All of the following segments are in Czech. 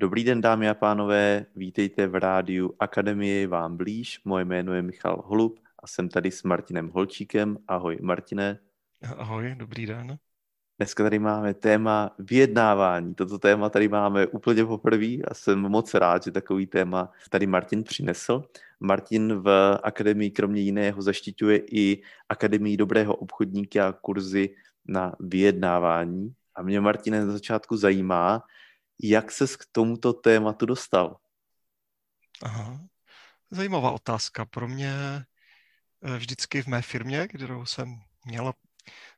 Dobrý den, dámy a pánové, vítejte v rádiu Akademie vám blíž. Moje jméno je Michal Holub a jsem tady s Martinem Holčíkem. Ahoj, Martine. Ahoj, dobrý den. Dneska tady máme téma vyjednávání. Toto téma tady máme úplně poprvé a jsem moc rád, že takový téma tady Martin přinesl. Martin v akademii kromě jiného zaštiťuje i Akademii dobrého obchodníka a kurzy na vyjednávání. A mě, Martine, na začátku zajímá, jak ses k tomuto tématu dostal? Aha. Zajímavá otázka. Pro mě eh, vždycky v mé firmě, kterou jsem měl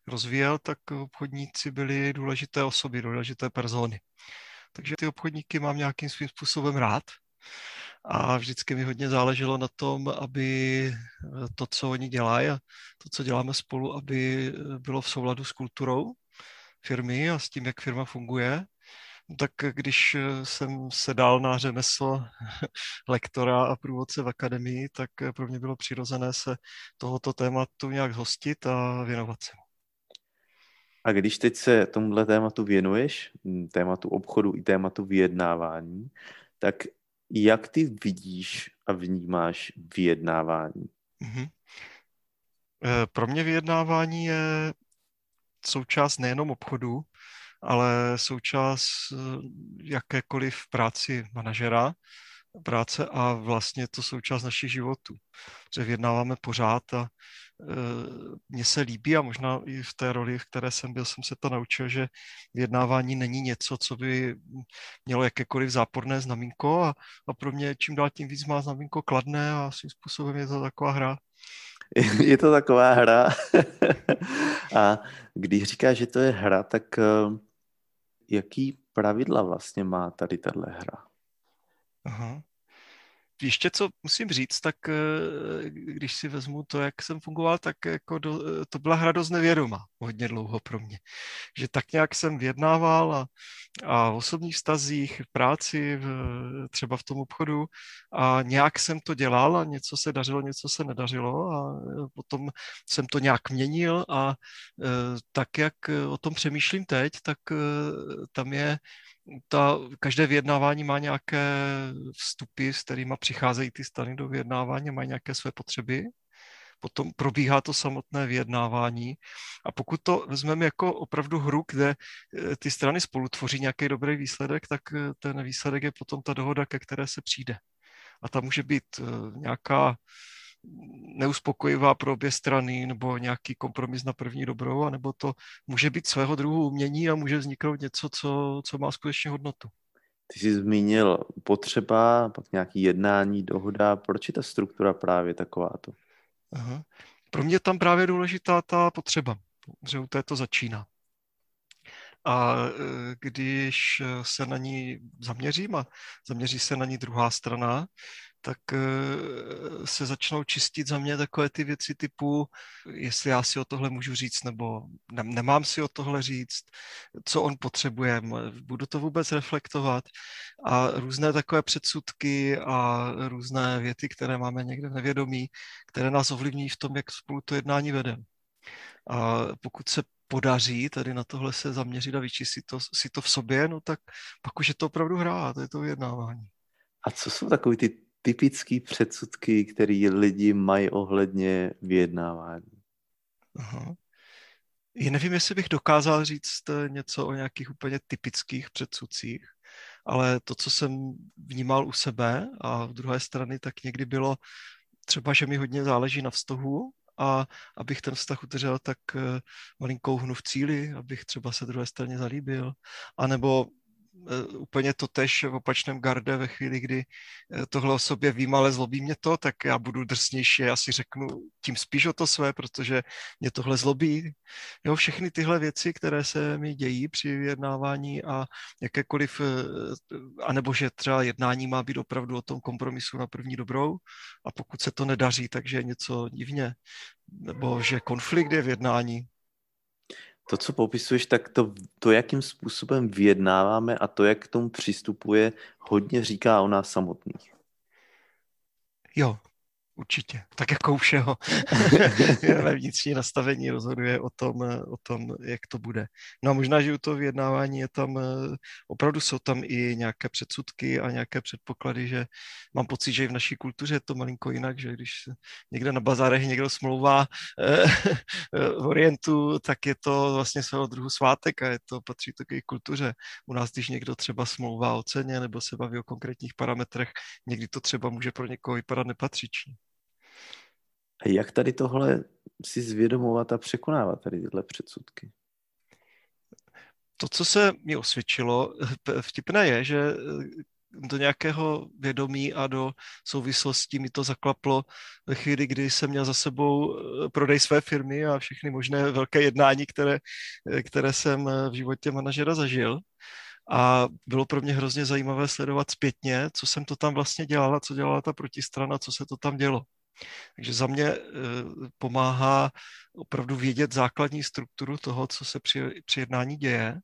rozvíjel, tak obchodníci byli důležité osoby, důležité persony. Takže ty obchodníky mám nějakým svým způsobem rád a vždycky mi hodně záleželo na tom, aby eh, to, co oni dělají a to, co děláme spolu, aby eh, bylo v souladu s kulturou firmy a s tím, jak firma funguje tak když eh, jsem se dal na řemeslo lektora a průvodce v akademii, tak eh, pro mě bylo přirozené se tohoto tématu nějak hostit a věnovat se mu. A když teď se tomuhle tématu věnuješ, tématu obchodu i tématu vyjednávání, tak jak ty vidíš a vnímáš vyjednávání? Mm-hmm. Pro mě vyjednávání je součást nejenom obchodu, ale součást eh, jakékoliv práci manažera, práce a vlastně to součást našich životů. Že vyjednáváme pořád a e, mně se líbí a možná i v té roli, v které jsem byl, jsem se to naučil, že vyjednávání není něco, co by mělo jakékoliv záporné znamínko a, a pro mě čím dál tím víc má znamínko kladné a svým způsobem je to taková hra. Je to taková hra. a když říkáš, že to je hra, tak eh, jaký pravidla vlastně má tady tahle hra? Aha. Ještě co musím říct, tak eh, když si vezmu to, jak jsem fungoval, tak jako do, to byla hra dost nevědomá hodně dlouho pro mě. Že tak nějak jsem vyjednával a, a v osobních vztazích, v práci, v, třeba v tom obchodu a nějak jsem to dělal a něco se dařilo, něco se nedařilo a potom jsem to nějak měnil a eh, tak, jak o tom přemýšlím teď, tak eh, tam je ta, každé vyjednávání má nějaké vstupy, s kterými přicházejí ty strany do vyjednávání, mají nějaké své potřeby. Potom probíhá to samotné vyjednávání. A pokud to vezmeme jako opravdu hru, kde eh, ty strany spolu tvoří nějaký dobrý výsledek, tak eh, ten výsledek je potom ta dohoda, ke které se přijde. A tam může být eh, nějaká neuspokojivá pro obě strany nebo nějaký kompromis na první dobrou, anebo to může být svého druhu umění a může vzniknout něco, co, co má skutečně hodnotu. Ty jsi zmínil potřeba, pak nějaký jednání, dohoda. Proč je ta struktura právě takováto? Aha. Pro mě tam právě důležitá ta potřeba, že u té to začíná. A e, když se na ní zaměřím a zaměří se na ní druhá strana, tak eh, se začnou čistit za mě takové ty věci typu, jestli já si o tohle můžu říct, nebo ne, nemám si o tohle říct, co on potřebuje, budu to vůbec reflektovat a různé takové předsudky a různé věty, které máme někde v nevědomí, které nás ovlivní v tom, jak spolu to jednání vedeme. A pokud se podaří tady na tohle se zaměřit a vyčistit to, si to v sobě, no tak pak už je to opravdu hrát, to je to vyjednávání. A co jsou takové ty typické předsudky, které lidi mají ohledně vyjednávání? Aha. Já nevím, jestli bych dokázal říct eh, něco o nějakých úplně typických předsudcích, ale to, co jsem vnímal u sebe a v druhé strany, tak někdy bylo třeba, že mi hodně záleží na vztahu a abych ten vztah udržel, tak eh, malinkou hnu v cíli, abych třeba se druhé straně zalíbil, anebo úplně to tež v opačném garde ve chvíli, kdy eh, tohle o sobě vím, ale zlobí mě to, tak já budu drsnější, já si řeknu tím spíš o to své, protože mě tohle zlobí. Jo, všechny tyhle věci, které se mi dějí při vyjednávání a jakékoliv, eh, anebo že třeba jednání má být opravdu o tom kompromisu na první dobrou a pokud se to nedaří, takže je něco divně, nebo že konflikt je v jednání, to, co popisuješ, tak to, to, jakým způsobem vyjednáváme a to, jak k tomu přistupuje, hodně říká o nás samotných. Jo, Určitě, tak jako u všeho. vnitřní nastavení rozhoduje o tom, o tom, jak to bude. No a možná, že u toho vyjednávání je tam, opravdu jsou tam i nějaké předsudky a nějaké předpoklady, že mám pocit, že i v naší kultuře je to malinko jinak, že když někde na bazárech někdo smlouvá eh, v Orientu, tak je to vlastně svého druhu svátek a je to patří to k kultuře. U nás, když někdo třeba smlouvá o ceně nebo se baví o konkrétních parametrech, někdy to třeba může pro někoho vypadat nepatřičně. A jak tady tohle si zvědomovat a překonávat tady tyhle předsudky? To, co se mi osvědčilo, vtipné je, že do nějakého vědomí a do souvislostí mi to zaklaplo ve chvíli, kdy jsem měl za sebou eh, prodej své firmy a všechny možné velké jednání, které, eh, které jsem eh, v životě manažera zažil. A bylo pro mě hrozně zajímavé sledovat zpětně, co jsem to tam vlastně dělala, co dělala ta protistrana, co se to tam dělo. Takže za mě pomáhá opravdu vědět základní strukturu toho, co se při, při jednání děje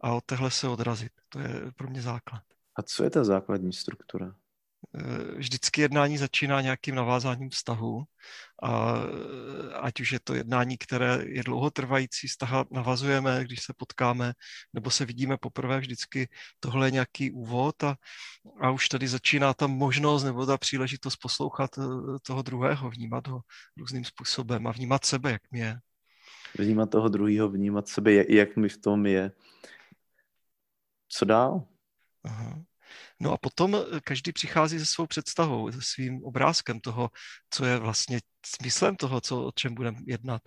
a od téhle se odrazit. To je pro mě základ. A co je ta základní struktura? Eh, vždycky jednání začíná nějakým navázáním vztahu a eh, ať už je to jednání, které je dlouhotrvající, vztah navazujeme, když se potkáme, nebo se vidíme poprvé, vždycky tohle je nějaký úvod a, a už tady začíná ta možnost nebo ta příležitost poslouchat eh, toho druhého, vnímat ho různým způsobem a vnímat sebe, jak mi je. Vnímat toho druhého, vnímat sebe, jak mi v tom je. Co dál? Aha. No a potom eh, každý přichází se svou představou, se svým obrázkem toho, co je vlastně smyslem toho, co, o čem budeme jednat.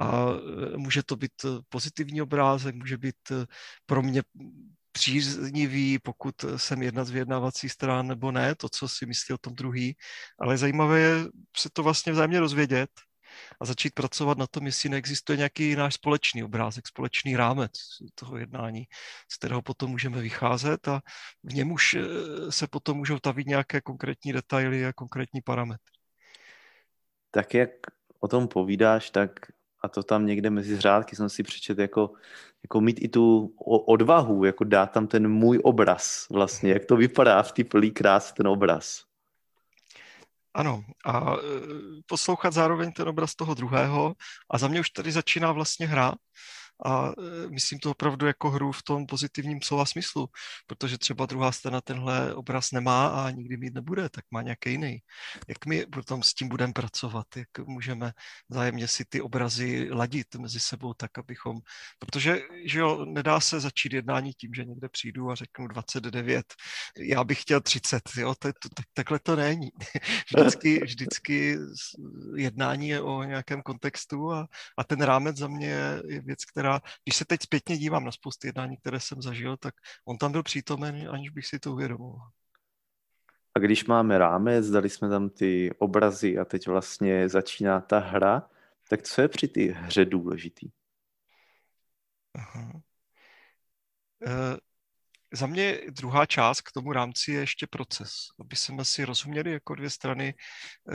A eh, může to být eh, pozitivní obrázek, může být pro mě příznivý, pokud jsem jedna z vyjednávacích stran nebo ne, to, co si myslí o tom druhý. Ale zajímavé je se to vlastně vzájemně rozvědět a začít pracovat na tom, jestli neexistuje nějaký náš společný obrázek, společný rámec toho jednání, z kterého potom můžeme vycházet a v něm už eh, se potom můžou tavit nějaké konkrétní detaily a konkrétní parametry. Tak jak o tom povídáš, tak a to tam někde mezi řádky jsem si přečet jako, jako mít i tu odvahu, jako dát tam ten můj obraz vlastně, jak to vypadá v té plný krásy ten obraz. Ano, a e, poslouchat zároveň ten obraz toho druhého. A za mě už tady začíná vlastně hra, a e, myslím to opravdu jako hru v tom pozitivním slova smyslu, protože třeba druhá strana tenhle obraz nemá a nikdy mít nebude, tak má nějaký jiný. Jak my potom s tím budeme pracovat, jak můžeme zájemně si ty obrazy ladit mezi sebou tak, abychom, protože že jo, nedá se začít jednání tím, že někde přijdu a řeknu 29, já bych chtěl 30, jo, to, to, tak, takhle to není. Vždycky, vždycky jednání je o nějakém kontextu a, a ten rámec za mě je věc, která která, když se teď zpětně dívám na spoustu jednání, které jsem zažil, tak on tam byl přítomen, aniž bych si to uvědomoval. A když máme rámec, dali jsme tam ty obrazy a teď vlastně začíná ta hra, tak co je při té hře důležitý? Aha. Za mě druhá část k tomu rámci je ještě proces, aby jsme si rozuměli jako dvě strany eh,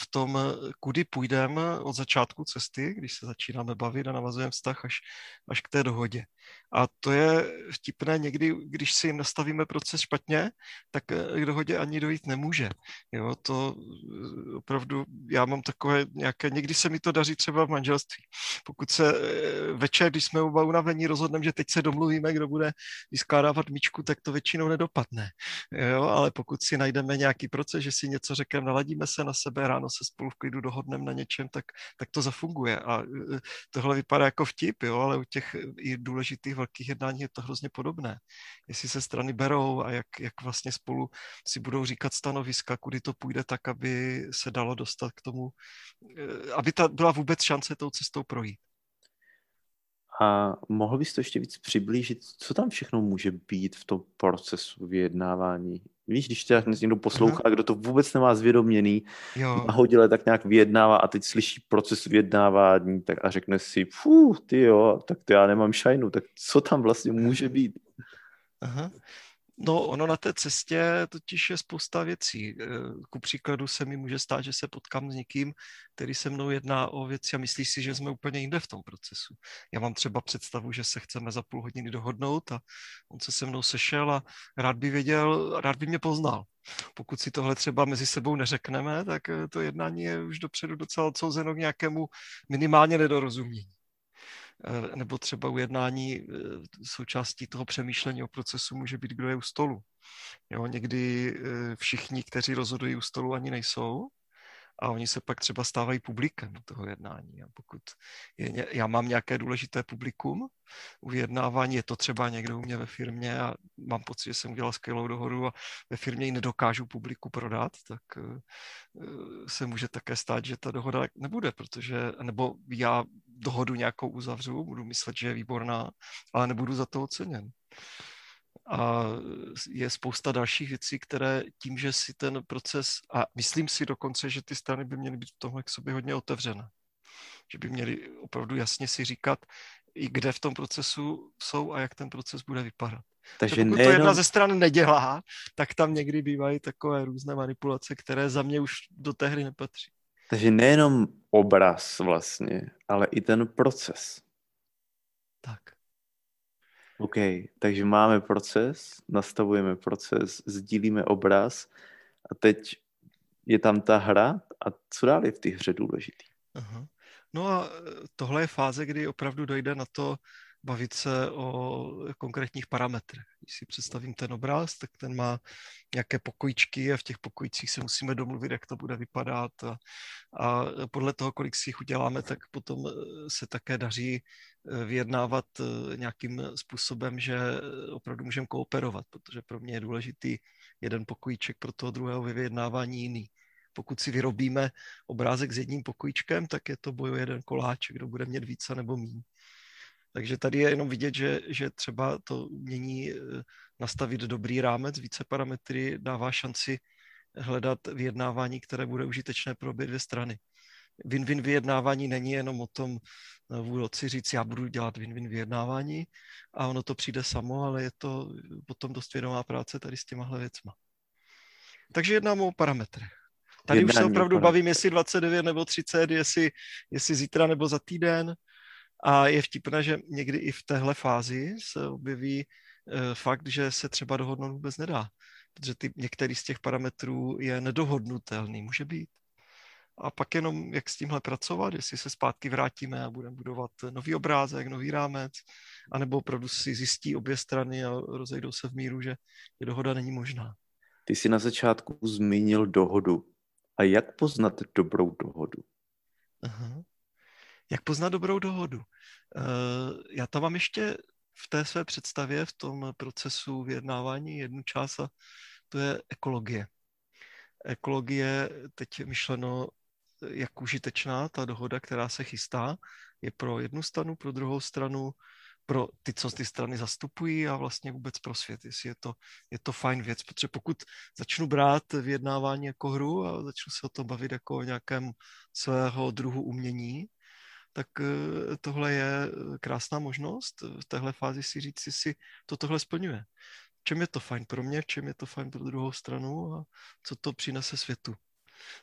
v tom, kudy půjdeme od začátku cesty, když se začínáme bavit a navazujeme vztah až, až k té dohodě. A to je vtipné někdy, když si nastavíme proces špatně, tak k dohodě ani dojít nemůže. Jo, to eh, opravdu, já mám takové nějaké, někdy se mi to daří třeba v manželství. Pokud se eh, večer, když jsme oba unavení, rozhodneme, že teď se domluvíme, kdo bude vyskládávat míčku, tak to většinou nedopadne. Jo, ale pokud si najdeme nějaký proces, že si něco řekneme, naladíme se na sebe, ráno se spolu v klidu dohodneme na něčem, tak, tak to zafunguje. A eh, tohle vypadá jako vtip, jo, ale u těch i důležitých velkých jednání je to hrozně podobné. Jestli se strany berou a jak, jak vlastně spolu si budou říkat stanoviska, kudy to půjde tak, aby se dalo dostat k tomu, aby ta byla vůbec šance tou cestou projít. A mohl bys to ještě víc přiblížit, co tam všechno může být v tom procesu vyjednávání? Víš, když tě někdo poslouchá, Aha. kdo to vůbec nemá zvědoměný, jo. nahodile tak nějak vyjednává a teď slyší proces vyjednávání tak a řekne si, fú, ty jo, tak to já nemám šajnu, tak co tam vlastně může být? Aha. No, ono na té cestě totiž je spousta věcí. Eh, ku příkladu se mi může stát, že se potkám s někým, který se mnou jedná o věci a myslí si, že jsme úplně jinde v tom procesu. Já mám třeba představu, že se chceme za půl hodiny dohodnout a on se se mnou sešel a rád by věděl, rád by mě poznal. Pokud si tohle třeba mezi sebou neřekneme, tak eh, to jednání je už dopředu docela odsouzeno k nějakému minimálně nedorozumění. Eh, nebo třeba u jednání eh, součástí toho přemýšlení o procesu může být, kdo je u stolu. Jo, někdy eh, všichni, kteří rozhodují u stolu, ani nejsou a oni se pak třeba stávají publikem toho jednání. A pokud je, já mám nějaké důležité publikum u vyjednávání, je to třeba někdo u mě ve firmě a mám pocit, že jsem udělal skvělou dohodu a ve firmě ji nedokážu publiku prodat, tak se může také stát, že ta dohoda nebude, protože, nebo já dohodu nějakou uzavřu, budu myslet, že je výborná, ale nebudu za to oceněn. A je spousta dalších věcí, které tím, že si ten proces, a myslím si dokonce, že ty strany by měly být v tomhle k sobě hodně otevřené. Že by měly opravdu jasně si říkat, i kde v tom procesu jsou a jak ten proces bude vypadat. Takže pokud nejenom... to jedna ze stran nedělá, tak tam někdy bývají takové různé manipulace, které za mě už do té hry nepatří. Takže nejenom obraz vlastně, ale i ten proces. Tak. OK, takže máme proces, nastavujeme proces, sdílíme obraz a teď je tam ta hra a co dál je v té hře důležitý? Aha. No a tohle je fáze, kdy opravdu dojde na to, bavit se o konkrétních parametrech. Když si představím ten obraz, tak ten má nějaké pokojičky a v těch pokojicích se musíme domluvit, jak to bude vypadat a, a podle toho, kolik si jich uděláme, tak potom eh, se také daří eh, vyjednávat eh, nějakým způsobem, že opravdu můžeme kooperovat, protože pro mě je důležitý jeden pokojíček, pro toho druhého vyjednávání jiný pokud si vyrobíme obrázek s jedním pokojíčkem, tak je to boj o jeden koláček, kdo bude mít více nebo méně. Takže tady je jenom vidět, že, že třeba to umění eh, nastavit dobrý rámec, více parametry dává šanci hledat vyjednávání, které bude užitečné pro obě dvě strany. Win-win vyjednávání není jenom o tom eh, vůdci říct, já budu dělat win-win vyjednávání a ono to přijde samo, ale je to potom dost vědomá práce tady s těmahle věcma. Takže jednám o parametrech. Tady Jednání už se opravdu bavím, jestli 29 nebo 30, jestli, jestli zítra nebo za týden, a je vtipné, že někdy i v téhle fázi se objeví uh, fakt, že se třeba dohodnout vůbec nedá, protože ty, některý z těch parametrů je nedohodnutelný, může být. A pak jenom, jak s tímhle pracovat, jestli se zpátky vrátíme a budeme budovat nový obrázek, nový rámec, anebo opravdu si zjistí obě strany a rozejdou se v míru, že dohoda není možná. Ty jsi na začátku zmínil dohodu. A jak poznat dobrou dohodu? Aha. Jak poznat dobrou dohodu? Eh, já tam mám ještě v té své představě, v tom procesu vyjednávání jednu část a to je ekologie. Ekologie, teď je myšleno, jak užitečná ta dohoda, která se chystá, je pro jednu stranu, pro druhou stranu, pro ty, co ty strany zastupují a vlastně vůbec pro svět, jestli je to, je to fajn věc, protože pokud začnu brát vyjednávání jako hru a začnu se o tom bavit jako o nějakém svého druhu umění, tak eh, tohle je eh, krásná možnost v téhle fázi si říct, si to tohle splňuje. V čem je to fajn pro mě, v čem je to fajn pro druhou stranu a co to přinese světu.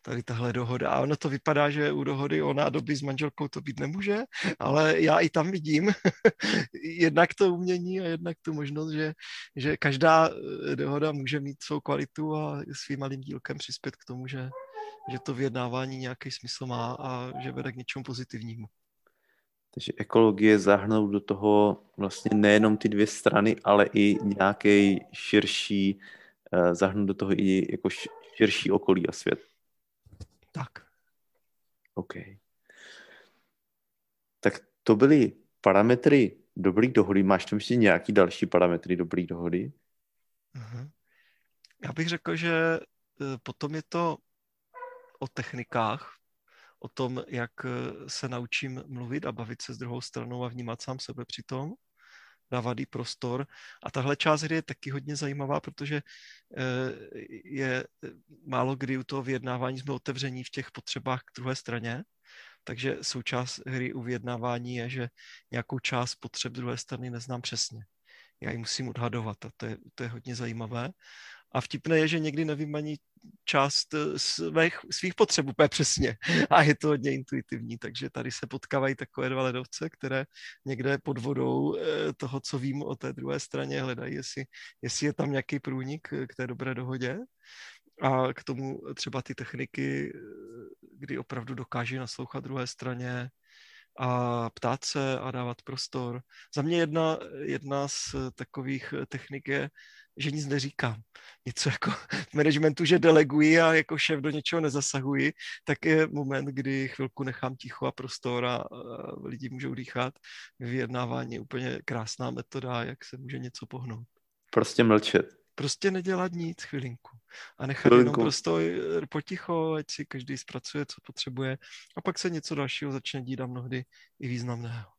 Tady tahle dohoda. A ono to vypadá, že u dohody o nádoby s manželkou to být nemůže, ale já i tam vidím jednak to umění a jednak tu možnost, že, že každá eh, dohoda může mít svou kvalitu a svým malým dílkem přispět k tomu, že, že to vyjednávání nějaký smysl má a že vede k něčemu pozitivnímu. Takže ekologie zahrnout do toho vlastně nejenom ty dvě strany, ale i nějaký širší, eh, zahrnout do toho i jako širší okolí a svět. Tak. OK. Tak to byly parametry dobrý dohody. Máš tam ještě nějaký další parametry dobrý dohody? Uh-huh. Já bych řekl, že eh, potom je to o technikách, o tom, jak eh, se naučím mluvit a bavit se s druhou stranou a vnímat sám sebe přitom, dávat jí prostor. A tahle část hry je taky hodně zajímavá, protože eh, je eh, málo kdy u toho vyjednávání jsme otevření v těch potřebách k druhé straně, takže součást hry u vyjednávání je, že nějakou část potřeb druhé strany neznám přesně. já ji musím odhadovat a to je, to je hodně zajímavé. A vtipné je, že někdy nevím ani část eh, svých, svých potřeb úplně přesně. A je to hodně intuitivní, takže tady se potkávají takové dva ledovce, které někde pod vodou eh, toho, co vím o té druhé straně, hledají, jestli, jestli je tam nějaký průnik k té dobré dohodě. A k tomu třeba ty techniky, eh, kdy opravdu dokáží naslouchat druhé straně, a ptát se a dávat prostor. Za mě jedna, jedna z takových technik je, že nic neříkám. Něco jako v managementu, že deleguji a jako šéf do něčeho nezasahuji, tak je moment, kdy chvilku nechám ticho a prostor a, a lidi můžou dýchat. Vyjednávání je úplně krásná metoda, jak se může něco pohnout. Prostě mlčet. Prostě nedělat nic chvilinku. A nechat chvilinku. jenom prostě poticho, ať si každý zpracuje, co potřebuje. A pak se něco dalšího začne dít a mnohdy i významného.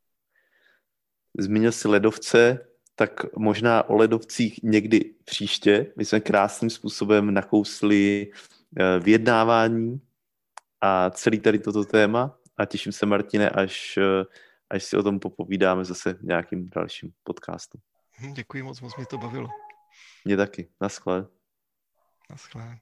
Zmínil jsi ledovce, tak možná o ledovcích někdy příště. My jsme krásným způsobem nakousli eh, vyjednávání a celý tady toto téma a těším se, Martine, až, eh, až si o tom popovídáme zase v nějakým dalším podcastu. Hm, děkuji moc, moc mě to bavilo. Mě taky. Naschle. Naschle.